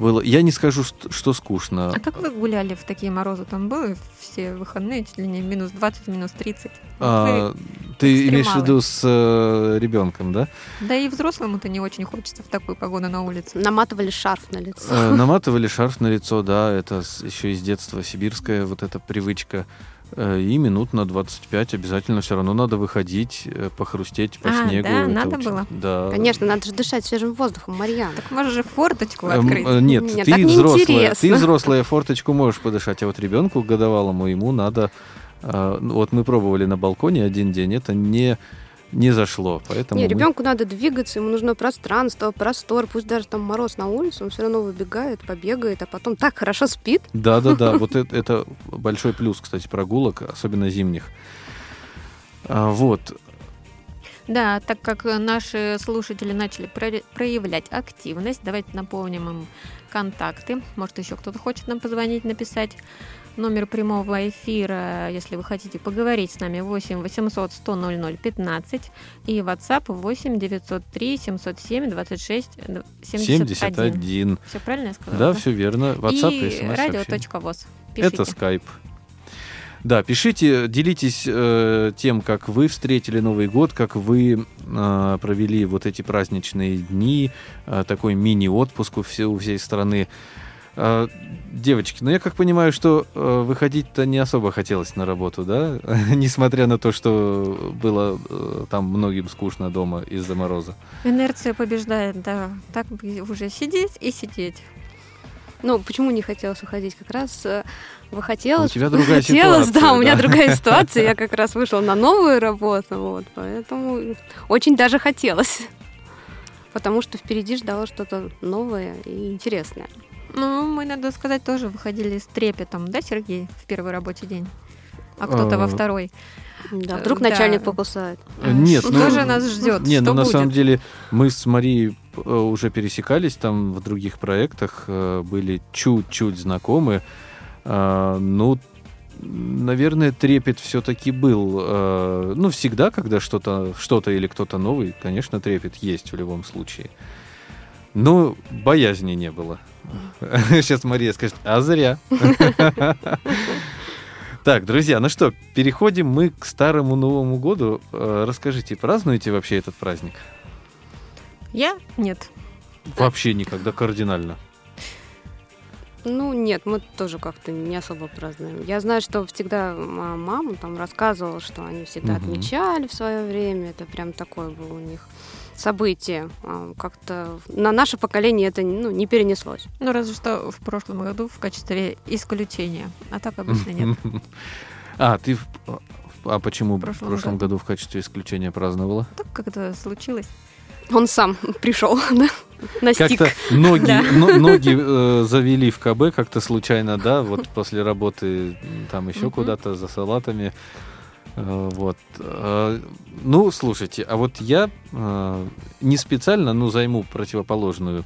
было... Я не скажу, что, что скучно. А как вы гуляли в такие морозы? Там было все выходные, чуть ли не минус 20, минус 30. А, ты имеешь в виду с э, ребенком, да? Да и взрослому-то не очень хочется в такую погоду на улице. Наматывали шарф на лицо. Э, Наматывали шарф на лицо, да, это еще из детства сибирская вот эта привычка. Э, И минут на 25 обязательно все равно надо выходить, э, похрустеть по А, снегу. да? Это Надо очень- было? Да. Конечно, надо же дышать свежим воздухом, Марьяна. Так можешь же форточку Эм, открыть. э, Нет, Нет, ты так взрослая, ты взрослая форточку можешь подышать, а вот ребенку годовалому ему надо. э, Вот мы пробовали на балконе один день, это не не зашло, поэтому Не, мы- ребенку надо двигаться, ему нужно пространство, простор, пусть даже там мороз на улице, он все равно выбегает, побегает, а потом так хорошо спит. Да, да, да. Вот это, это большой плюс, кстати, прогулок, особенно зимних. А, вот. Да, так как наши слушатели начали про- проявлять активность, давайте напомним им контакты. Может, еще кто-то хочет нам позвонить, написать. Номер прямого эфира, если вы хотите поговорить с нами, 8 800 100 00 15 и WhatsApp 8 903 707 26 71. 71. Все правильно я сказала? Да, все верно. WhatsApp и и радио.воз. Это скайп. Да, пишите, делитесь э, тем, как вы встретили Новый год, как вы э, провели вот эти праздничные дни, э, такой мини-отпуск у, все, у всей страны. Э, девочки, ну я как понимаю, что э, выходить-то не особо хотелось на работу, да? Несмотря на то, что было э, там многим скучно дома из-за мороза. Инерция побеждает, да. Так уже сидеть и сидеть. Ну, почему не хотелось уходить? Как раз э, вы хотелось. У тебя другая хотелось, ситуация, да, у меня да. другая ситуация. Я как раз вышла на новую работу, вот, поэтому очень даже хотелось. Потому что впереди ждало что-то новое и интересное. Ну, мы, надо сказать, тоже выходили с трепетом, да, Сергей, в первый рабочий день? А кто-то во А, второй. Да, Э, вдруг начальник покусает. Э, Нет, Что ну, же нас ждет? Не, Что ну на самом деле мы с Марией э, уже пересекались там в других проектах, были чуть-чуть знакомы. Ну, наверное, трепет все-таки был. Ну, всегда, когда что-то что-то или кто-то новый, конечно, трепет есть в любом случае. Но боязни не было. Сейчас Мария скажет, а зря. Так, друзья, ну что, переходим мы к старому Новому году. Э, Расскажите, празднуете вообще этот праздник? Я? Нет. Вообще никогда кардинально. Ну, нет, мы тоже как-то не особо празднуем. Я знаю, что всегда ма- мама там рассказывала, что они всегда Мгм. отмечали в свое время. Это прям такое было у них событие. А, Как-то на наше поколение это ну, не перенеслось. Ну, разве что в прошлом году в качестве исключения. А так обычно нет. А, ты... в- А почему в прошлом прошлом году. году в качестве исключения праздновала? Так как это случилось. Он сам пришел, да, настиг. Как-то ноги, Да. но- ноги э, завели в КБ как-то случайно, да, вот после работы там еще куда-то за салатами. Э, Вот. Э, Ну, слушайте, а вот я э, не специально, но займу противоположную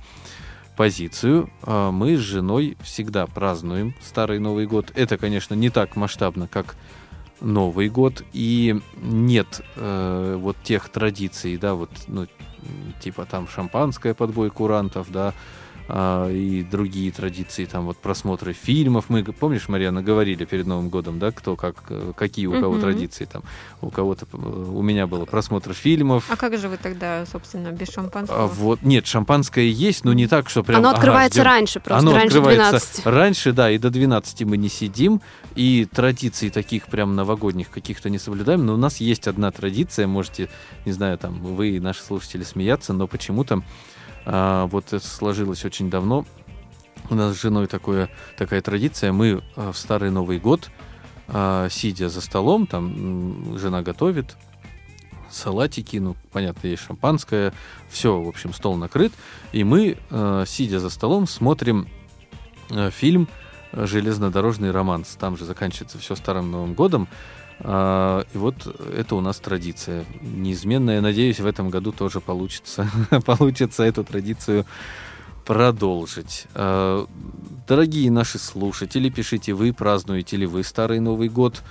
позицию. Мы с женой всегда празднуем Старый Новый год. Это, конечно, не так масштабно, как Новый год. И нет вот тех традиций, да, вот, ну, типа там шампанское под бой курантов, да, а, и другие традиции, там вот просмотры фильмов. Мы, помнишь, Марьяна, говорили перед Новым годом, да, кто как, э, какие у кого Мгм. традиции там. У кого-то, э, у меня было просмотр фильмов. А как же вы тогда, собственно, без шампанского? А вот, нет, шампанское есть, но не так, что прям... Оно ага, открывается ждем. раньше, просто Оно раньше открывается 12. раньше, да, и до 12 мы не сидим, и традиций таких прям новогодних каких-то не соблюдаем, но у нас есть одна традиция, можете, не знаю, там, вы и наши слушатели смеяться, но почему-то а, вот это сложилось очень давно. У нас с женой такое, такая традиция, мы а, в Старый Новый год, а, сидя за столом, там жена готовит, салатики, ну, понятно, есть шампанское, все, в общем, стол накрыт, и мы, э, сидя за столом, смотрим фильм «Железнодорожный романс». Там же заканчивается все Старым Новым годом. А, И вот это у нас традиция неизменная. Надеюсь, в этом году тоже получится, получится эту традицию продолжить. Э, Дорогие наши слушатели, пишите вы, празднуете ли вы Старый Новый год,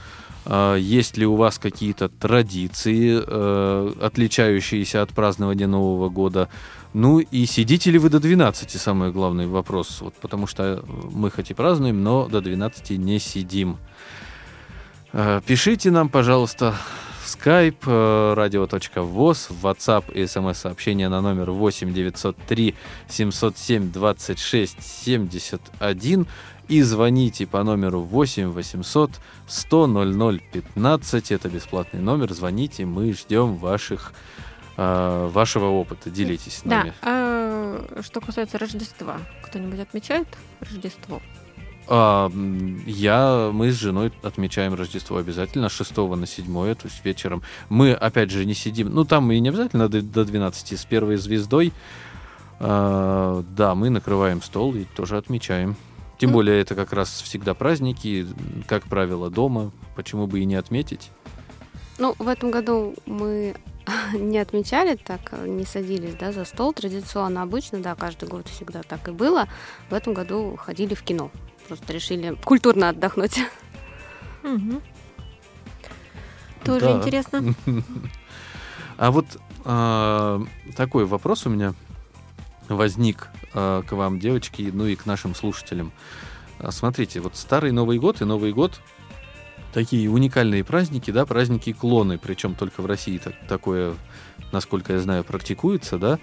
Э, есть ли у вас какие-то традиции, отличающиеся от празднования Нового года. Ну и сидите ли вы до 12, самый главный вопрос. Вот, потому что мы хоть и празднуем, но до 12 не сидим. Э, Пишите нам, пожалуйста, в skype э, radio.voz, в WhatsApp и смс-сообщение на номер 8 903 707 26 71 и звоните по номеру 8 800 100 00 15. Это бесплатный номер. Звоните, мы ждем ваших, э, вашего опыта. Делитесь с Да, нами. а что касается Рождества, кто-нибудь отмечает Рождество? А, я, мы с женой отмечаем Рождество обязательно с 6 на 7, то есть вечером. Мы, опять же, не сидим, ну там и не обязательно до, до 12, с первой звездой. А, да, мы накрываем стол и тоже отмечаем. Тем Ну. более это как раз всегда праздники, как правило, дома. Почему бы и не отметить? Ну, в этом году мы не отмечали так, не садились да, за стол традиционно. Обычно, да, каждый год всегда так и было. В этом году ходили в кино. Просто решили культурно отдохнуть. Мгм. Тоже Да. интересно. А вот а, такой вопрос у меня возник а, к вам, девочки, ну и к нашим слушателям. А, Смотрите, вот старый Новый год и Новый год такие уникальные праздники, да, праздники клоны, причем только в России так- такое, насколько я знаю, практикуется, да.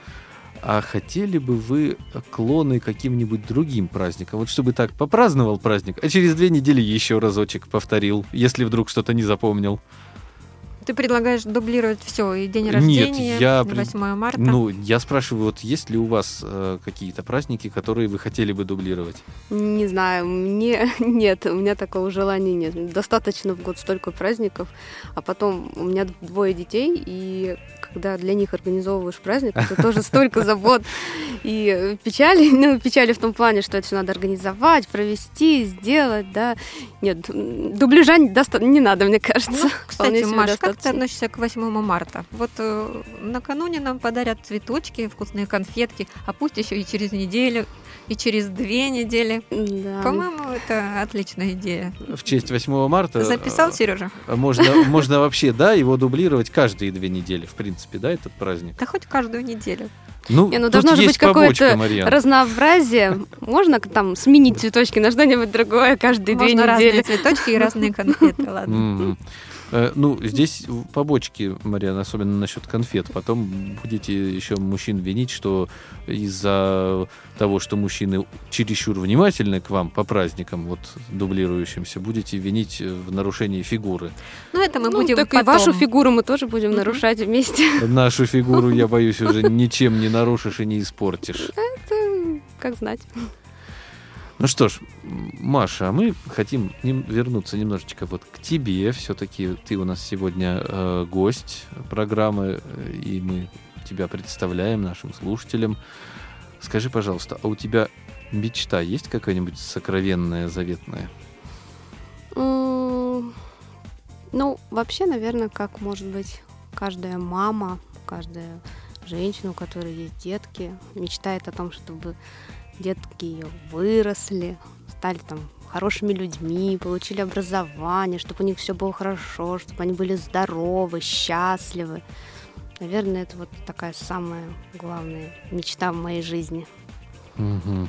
А хотели бы вы клоны каким-нибудь другим праздником? Вот чтобы так попраздновал праздник, а через две недели еще разочек повторил, если вдруг что-то не запомнил. Ты предлагаешь дублировать все, и день Нет, рождения, я и пред- 8 марта. Ну, я спрашиваю, вот есть ли у вас э, какие-то праздники, которые вы хотели бы дублировать? Не знаю, мне нет, у меня такого желания нет. Достаточно в год столько праздников, а потом у меня двое детей, и когда для них организовываешь праздник, это тоже столько забот и печали, ну, печали в том плане, что это все надо организовать, провести, сделать, да. Нет, дубляжа не, доста- не надо, мне кажется. Ну, кстати, Маш, как ты относишься к 8 марта? Вот э, накануне нам подарят цветочки, вкусные конфетки, а пусть еще и через неделю, и через две недели. Да. По-моему, это отличная идея. В честь 8 марта... Записал, э, Сережа? Можно, можно вообще, да, его дублировать каждые две недели, в принципе, да, этот праздник. Да хоть каждую неделю. Ну, Не, ну должно же быть какое-то разнообразие. Можно там сменить цветочки на что-нибудь другое каждые две Можно разные недели. цветочки и разные конфеты, ладно. Э, Ну, здесь побочки, Марьян, особенно насчет конфет. Потом будете еще мужчин винить, что из-за того, что мужчины чересчур внимательны к вам по праздникам, вот дублирующимся, будете винить э, в нарушении фигуры. Ну, это мы Ну, будем так и потом. вашу фигуру мы тоже будем нарушать вместе. Нашу фигуру, я боюсь, уже ничем не нарушишь и не испортишь. Это как знать. Ну что ж, Маша, а мы хотим нем- вернуться немножечко вот к тебе. Все-таки ты у нас сегодня э, гость программы, э, и мы тебя представляем нашим слушателям. Скажи, пожалуйста, а у тебя мечта есть какая-нибудь сокровенная, заветная? Ну, вообще, наверное, как может быть каждая мама, каждая женщина, у которой есть детки, мечтает о том, чтобы детки ее выросли, стали там хорошими людьми, получили образование, чтобы у них все было хорошо, чтобы они были здоровы, счастливы. Наверное, это вот такая самая главная мечта в моей жизни. Мгм.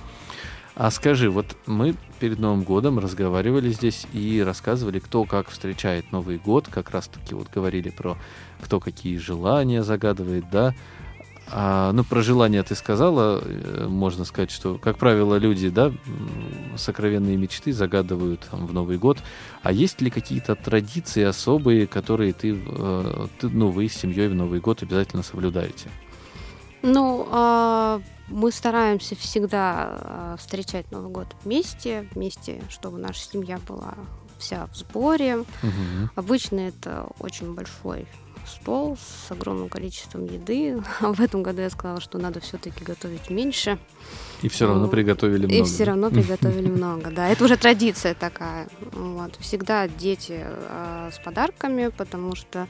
А скажи, вот мы перед Новым годом разговаривали здесь и рассказывали, кто как встречает Новый год, как раз-таки вот говорили про кто какие желания загадывает, да. А, ну, про желания ты сказала, э, можно сказать, что, как правило, люди, да, сокровенные мечты загадывают там, в Новый год. А есть ли какие-то традиции особые, которые ты, э, ты, ну, вы с семьей в Новый год обязательно соблюдаете? Ну, а, мы стараемся всегда а, встречать Новый год вместе, вместе, чтобы наша семья была вся в сборе. Мгм. Обычно это очень большой стол с огромным количеством еды. А в этом году я сказала, что надо все-таки готовить меньше. И все равно приготовили много. И все равно приготовили много, да. Это уже традиция такая. Вот. Всегда дети а, с подарками, потому что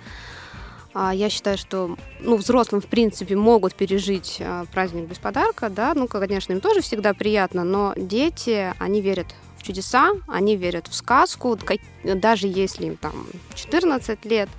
А, Я считаю, что ну, взрослым, в принципе, могут пережить а, праздник без подарка, да, ну, конечно, им тоже всегда приятно, но дети, они верят в чудеса, они верят в сказку, даже если им там 14 лет,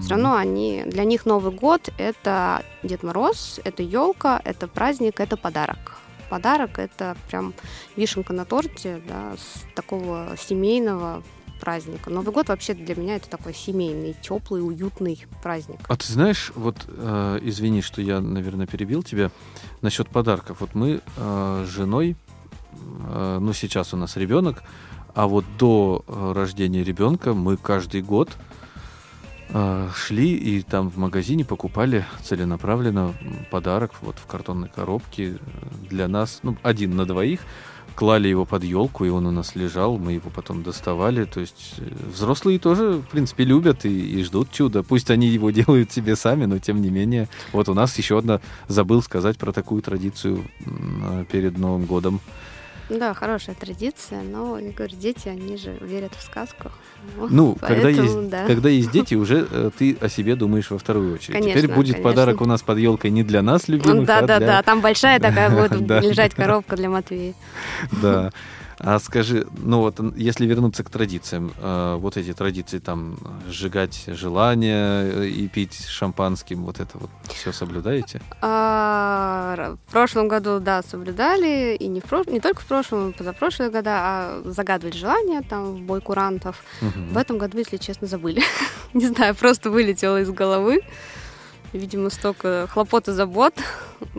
все равно они, для них Новый год – это Дед Мороз, это елка, это праздник, это подарок. Подарок – это прям вишенка на торте, да, с такого семейного праздника. Новый год вообще для меня это такой семейный, теплый, уютный праздник. А ты знаешь, вот э, извини, что я, наверное, перебил тебя насчет подарков. Вот мы э, с женой, ну сейчас у нас ребенок, а вот до э, рождения ребенка мы каждый год э, шли и там в магазине покупали целенаправленно подарок вот в картонной коробке э, для нас, ну один на двоих. Клали его под елку, и он у нас лежал, мы его потом доставали. То есть э, взрослые тоже, в принципе, любят и, и ждут чуда. Пусть они его делают себе сами, но тем не менее. Вот у нас еще одна, забыл сказать про такую традицию э, перед Новым годом. Да, хорошая традиция, но, я говорю, дети, они же верят в сказку. Ну, когда Поэтому, есть, да. когда есть дети, уже э, ты о себе думаешь во вторую очередь. Теперь Конечно, будет конечно. подарок у нас под елкой не для нас, любимых, да, а да, для- да, там большая такая будет лежать коробка для Матвея. Да. А скажи, ну вот, если вернуться к традициям, э, вот эти традиции там сжигать желания э, и пить шампанским, вот это вот все соблюдаете? А, в прошлом году, да, соблюдали, и не, в прош- не только в прошлом, и позапрошлые года, а загадывали желания там в бой курантов. Мгм. В этом году, если честно, забыли. Не знаю, просто вылетело из головы. Видимо, столько хлопот и забот,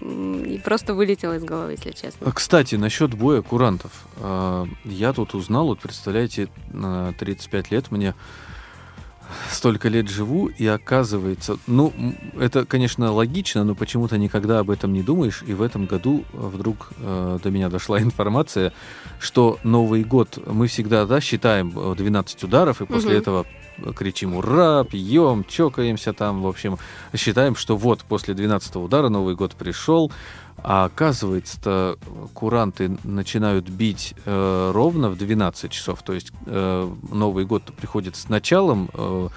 и просто вылетело из головы, если честно. А, Кстати, насчет боя курантов. А, Я тут узнал, вот представляете, на 35 лет мне столько лет живу, и оказывается, ну, это, конечно, логично, но почему-то никогда об этом не думаешь, и в этом году э, вдруг э, до меня дошла информация, что Новый год мы всегда, да, считаем э, 12 ударов, и после Мгм. этого кричим «Ура!», пьем, чокаемся там, в общем, считаем, что вот после 12 удара Новый год пришел, а оказывается-то куранты начинают бить э, ровно в 12 часов. То есть э, Новый год приходит с началом э,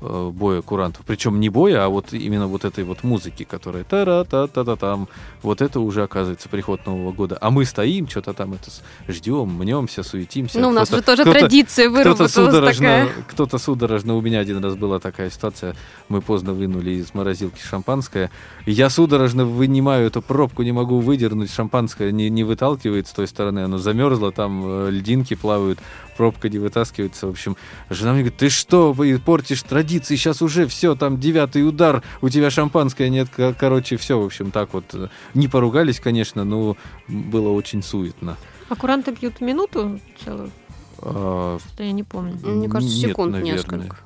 боя курантов. Причем не боя, а вот именно вот этой вот музыки, которая та ра та та та там Вот это уже оказывается приход Нового года. А мы стоим, что-то там это ждем, мнемся, суетимся. Ну, у нас Кто-то- же тоже кто-то- традиция кто-то выработалась судорожно, такая. кто-то судорожно, у меня один раз была такая ситуация, мы поздно вынули из морозилки шампанское, я судорожно вынимаю эту пробку, не могу выдернуть, шампанское не, не выталкивает с той стороны, оно замерзло, там э, льдинки плавают, пробка не вытаскивается, в общем, жена мне говорит, ты что, портишь традиции, сейчас уже все, там девятый удар, у тебя шампанское нет, Ко- короче, все, в общем, так вот, э, не поругались, конечно, но было очень суетно. А куранты пьют минуту целую? А, Что я не помню. Мне кажется, Нет, секунд наверное. несколько.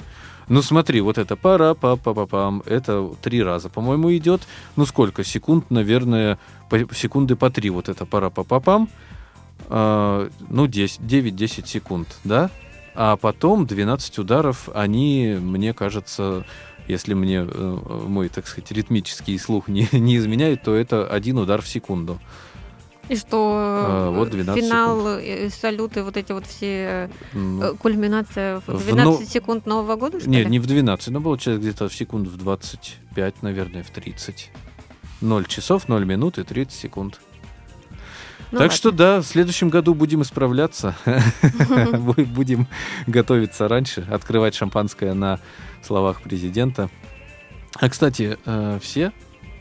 Ну смотри, вот это пара па па па пам это три раза, по-моему, идет. Ну сколько секунд, наверное, по- секунды по три. Вот это пара па па пам ну 10, 9-10 секунд, да? А потом 12 ударов, они, мне кажется, если мне э, мой, так сказать, ритмический слух не, не изменяет, то это один удар в секунду. И что А, вот э, 12 финал, э, салюты, вот эти вот все Ну, кульминация в в 12 но- секунд Нового года, что Не, ли? не в 12, но получается где-то в секунд в 25, наверное, в 30. 0 часов, 0 минут и 30 секунд. Ну так ладно. что да, в следующем году будем исправляться. Бу- Будем готовиться раньше, открывать шампанское на словах президента. А, кстати, э, все,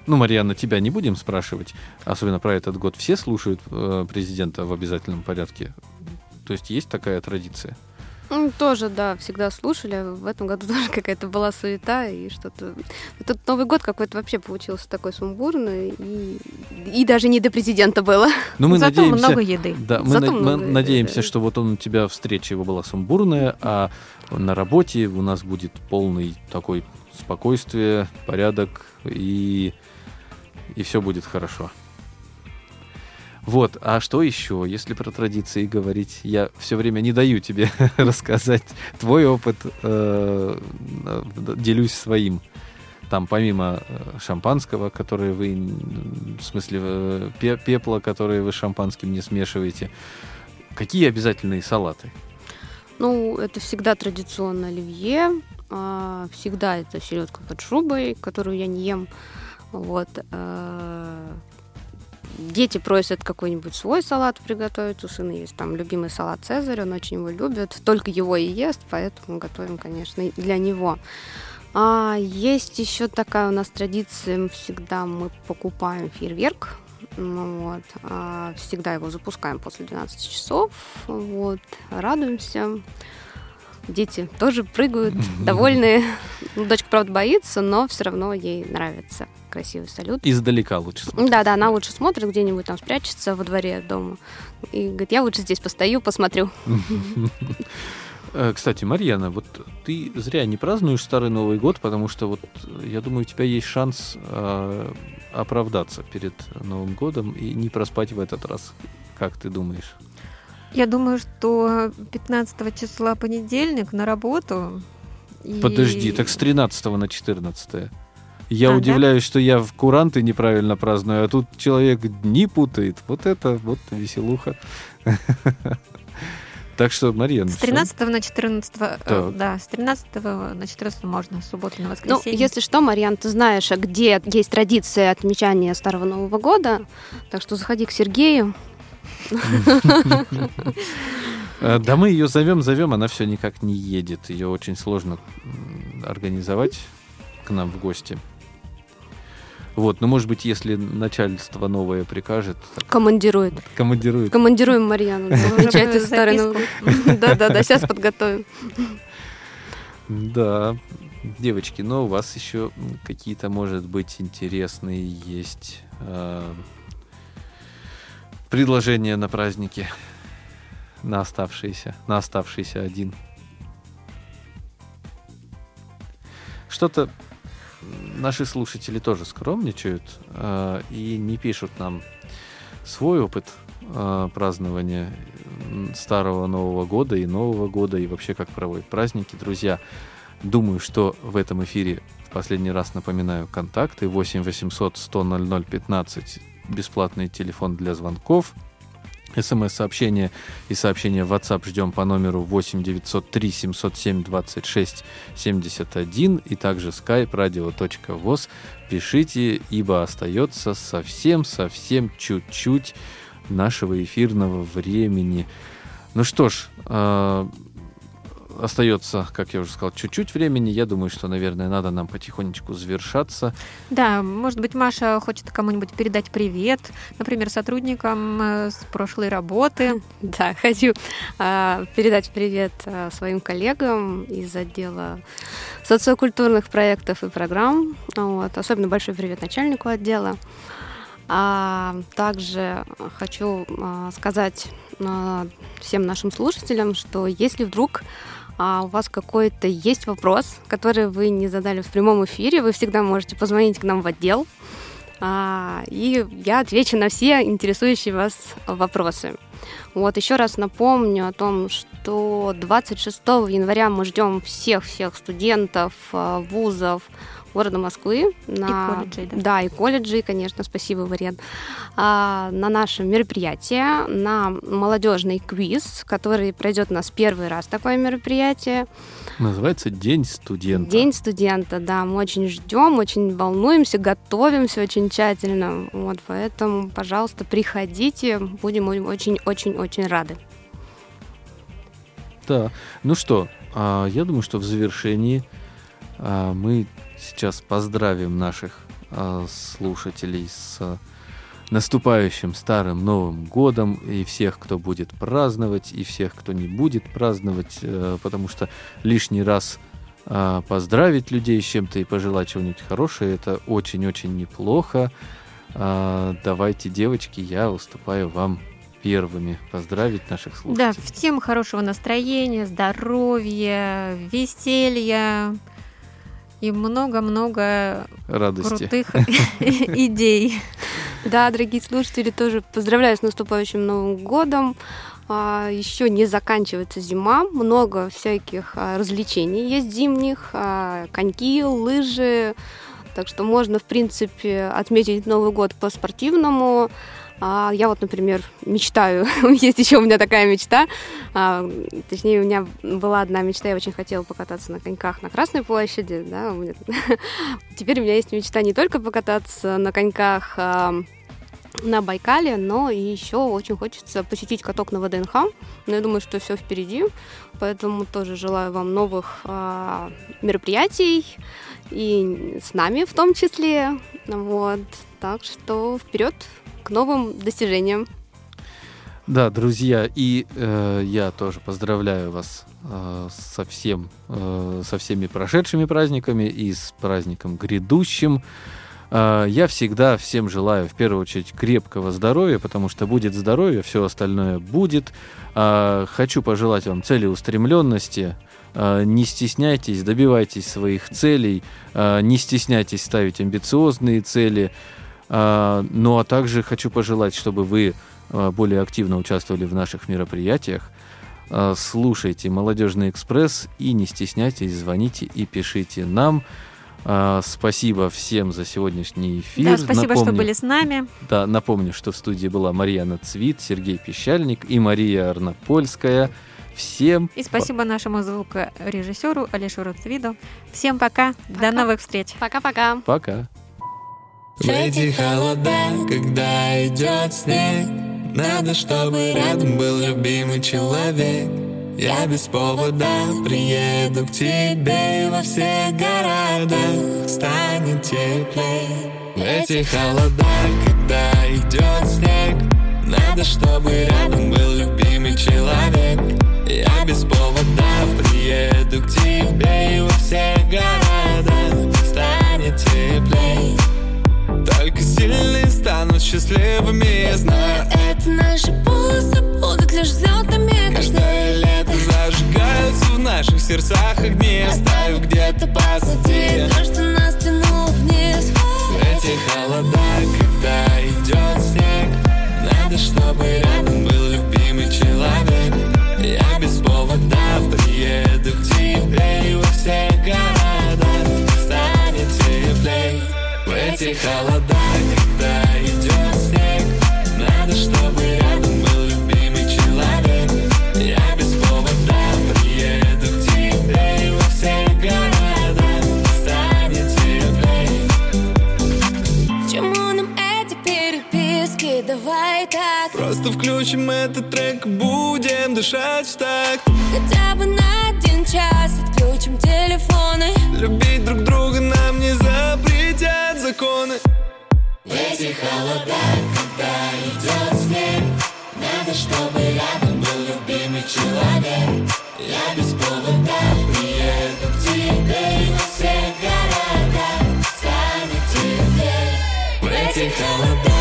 ну, Марьяна, тебя не будем спрашивать, особенно про этот год, все слушают э, президента в обязательном порядке? То есть есть такая традиция? Ну, тоже, да, всегда слушали. В этом году тоже какая-то была суета и что-то... Этот Новый год какой-то вообще получился такой сумбурный, и, и даже не до президента было. Ну, мы Зато надеемся... много еды. Да, мы, Зато на- мы много еды, надеемся, да. что вот он у тебя встреча его была сумбурная, а на работе у нас будет полный такой спокойствие, порядок и и все будет хорошо. Вот, а что еще, если про традиции говорить? Я все время не даю тебе рассказать твой опыт, э, делюсь своим. Там помимо э, шампанского, которое вы, в смысле э, пе- пепла, который вы шампанским не смешиваете, какие обязательные салаты? Ну, это всегда традиционно оливье, А, Всегда это селедка под шубой, которую я не ем. Вот. Дети просят какой-нибудь свой салат приготовить. У сына есть там любимый салат Цезарь, он очень его любит. Только его и ест, поэтому готовим, конечно, для него. А есть еще такая у нас традиция, всегда мы покупаем фейерверк. Ну вот, а, всегда его запускаем после 12 часов. Вот, радуемся. Дети тоже прыгают, довольные. Ну, Дочка, правда, боится, но все равно ей нравится красивый салют. Издалека лучше смотреть. Да, да, она лучше смотрит, где-нибудь там спрячется во дворе дома. И говорит, я лучше здесь постою, посмотрю. Э, Кстати, Марьяна, вот ты зря не празднуешь Старый Новый год, потому что вот э, я думаю, у тебя есть шанс э, оправдаться перед Новым годом и не проспать в этот раз. Как ты думаешь? Я думаю, что 15 числа понедельник на работу. и- Подожди, так с 13 на 14. Я А, да? удивляюсь, что я в куранты неправильно праздную, а тут человек дни путает. Вот это вот веселуха. Так что, Марьяна, С всё. 13 на 14, э, да, с 13 на 14 можно, с субботы на Ну, воскресенье. если что, Марьян, ты знаешь, а где есть традиция отмечания Старого Нового года, так что заходи к Сергею. Э, Да мы ее зовем, зовем, она все никак не едет. Ее очень сложно организовать к нам в гости. Вот, ну, может быть, если начальство новое прикажет, так Командирует. командирует. Командируем Марьяну. Уже Старый. Новый. Да-да-да, сейчас подготовим. Да, девочки, но у вас еще какие-то, может быть, интересные есть предложения на праздники, на оставшиеся, на оставшийся один. Что-то наши слушатели тоже скромничают э, и не пишут нам свой опыт э, празднования старого Нового года и Нового года и вообще как проводят праздники. Друзья, думаю, что в этом эфире в последний раз напоминаю контакты 8 800 100 00 15 бесплатный телефон для звонков. СМС-сообщение и сообщение в WhatsApp ждем по номеру 8 903 707 26 71 и также skype radio.voz. Пишите, ибо остается совсем-совсем чуть-чуть нашего эфирного времени. Ну что ж, э, остается, как я уже сказал, чуть-чуть времени. Я думаю, что, наверное, надо нам потихонечку завершаться. Да, может быть, Маша хочет кому-нибудь передать привет, например, сотрудникам э, с прошлой работы. Да, хочу а, передать привет а, своим коллегам из отдела социокультурных проектов и программ. Вот. Особенно большой привет начальнику отдела. А, также хочу а, сказать всем нашим слушателям, что если вдруг а, у вас какой-то есть вопрос, который вы не задали в прямом эфире, вы всегда можете позвонить к нам в отдел, а, и я отвечу на все интересующие вас вопросы. Вот еще раз напомню о том, что 26 января мы ждем всех-всех студентов, а, вузов города Москвы. На... колледжей, да. Да, и колледжи, конечно, спасибо, Варен. А, на наше мероприятие, на молодежный квиз, который пройдет у нас первый раз такое мероприятие. Называется День студента. День студента, да, мы очень ждем, очень волнуемся, готовимся очень тщательно. Вот, поэтому, пожалуйста, приходите, будем очень-очень-очень рады. Да. Ну что, а, я думаю, что в завершении а, мы сейчас поздравим наших а, слушателей с а, наступающим старым Новым годом и всех, кто будет праздновать, и всех, кто не будет праздновать, э, потому что лишний раз а, поздравить людей с чем-то и пожелать чего-нибудь хорошего, это очень-очень неплохо. А, Давайте, девочки, я уступаю вам первыми поздравить наших Да, слушателей. всем хорошего настроения, здоровья, веселья и много-много крутых идей. Да, дорогие слушатели, тоже поздравляю с наступающим Новым годом. А, Еще не заканчивается зима, много всяких а, развлечений есть зимних, а, коньки, лыжи, Так что можно, в принципе, отметить Новый год по-спортивному. А, Я вот, например, мечтаю, есть еще у меня такая мечта, а, точнее, у меня была одна мечта, я очень хотела покататься на коньках на Красной площади, да, у меня- теперь у меня есть мечта не только покататься на коньках а, на Байкале, но и еще очень хочется посетить каток на ВДНХ, но я думаю, что все впереди, поэтому тоже желаю вам новых а, мероприятий, и с нами в том числе, вот, так что вперед к новым достижениям. Да, друзья, и э, я тоже поздравляю вас э, со, всем, э, со всеми прошедшими праздниками и с праздником грядущим. Э, я всегда всем желаю, в первую очередь, крепкого здоровья, потому что будет здоровье, все остальное будет. Э, хочу пожелать вам целеустремленности, э, не стесняйтесь, добивайтесь своих целей, э, не стесняйтесь ставить амбициозные цели. А, Ну а также хочу пожелать, чтобы вы а, более активно участвовали в наших мероприятиях. А, Слушайте «Молодежный экспресс» и не стесняйтесь, звоните и пишите нам. Спасибо всем за сегодняшний эфир. Да, спасибо, что Напомню- были с нами. Да, напомню, что в студии была Марьяна Цвит, Сергей Пещальник и Мария Арнопольская. Всем И спасибо нашему звукорежиссеру Алишеру Цвиду. Всем пока. До Пока. новых встреч. Пока-пока. пока. В эти холода, когда идет снег. Надо, чтобы рядом был любимый человек. Я без повода приеду к тебе и во всех городах станет теплее В эти холода, когда идет снег. Надо, чтобы рядом был любимый человек. Я без повода приеду к тебе и во всех городах станет теплее сильные станут счастливыми Я знаю, Это наши полосы будут лишь взлетами каждое лето зажигаются в наших сердцах огни. Оставив где-то позади. То, что нас тянуло вниз. В эти холода, когда идет снег Надо, чтобы рядом был любимый человек. Я без повода приеду к тебе И во всех городах станет теплей. В эти холода, Просто включим этот трек, будем дышать в такт Хотя бы на один час Отключим телефоны. Любить друг друга нам не запретят законы. В эти холода, когда идет снег Надо, чтобы рядом был любимый человек. Я без повода приеду к тебе И во всех городах станет теплее В эти холода,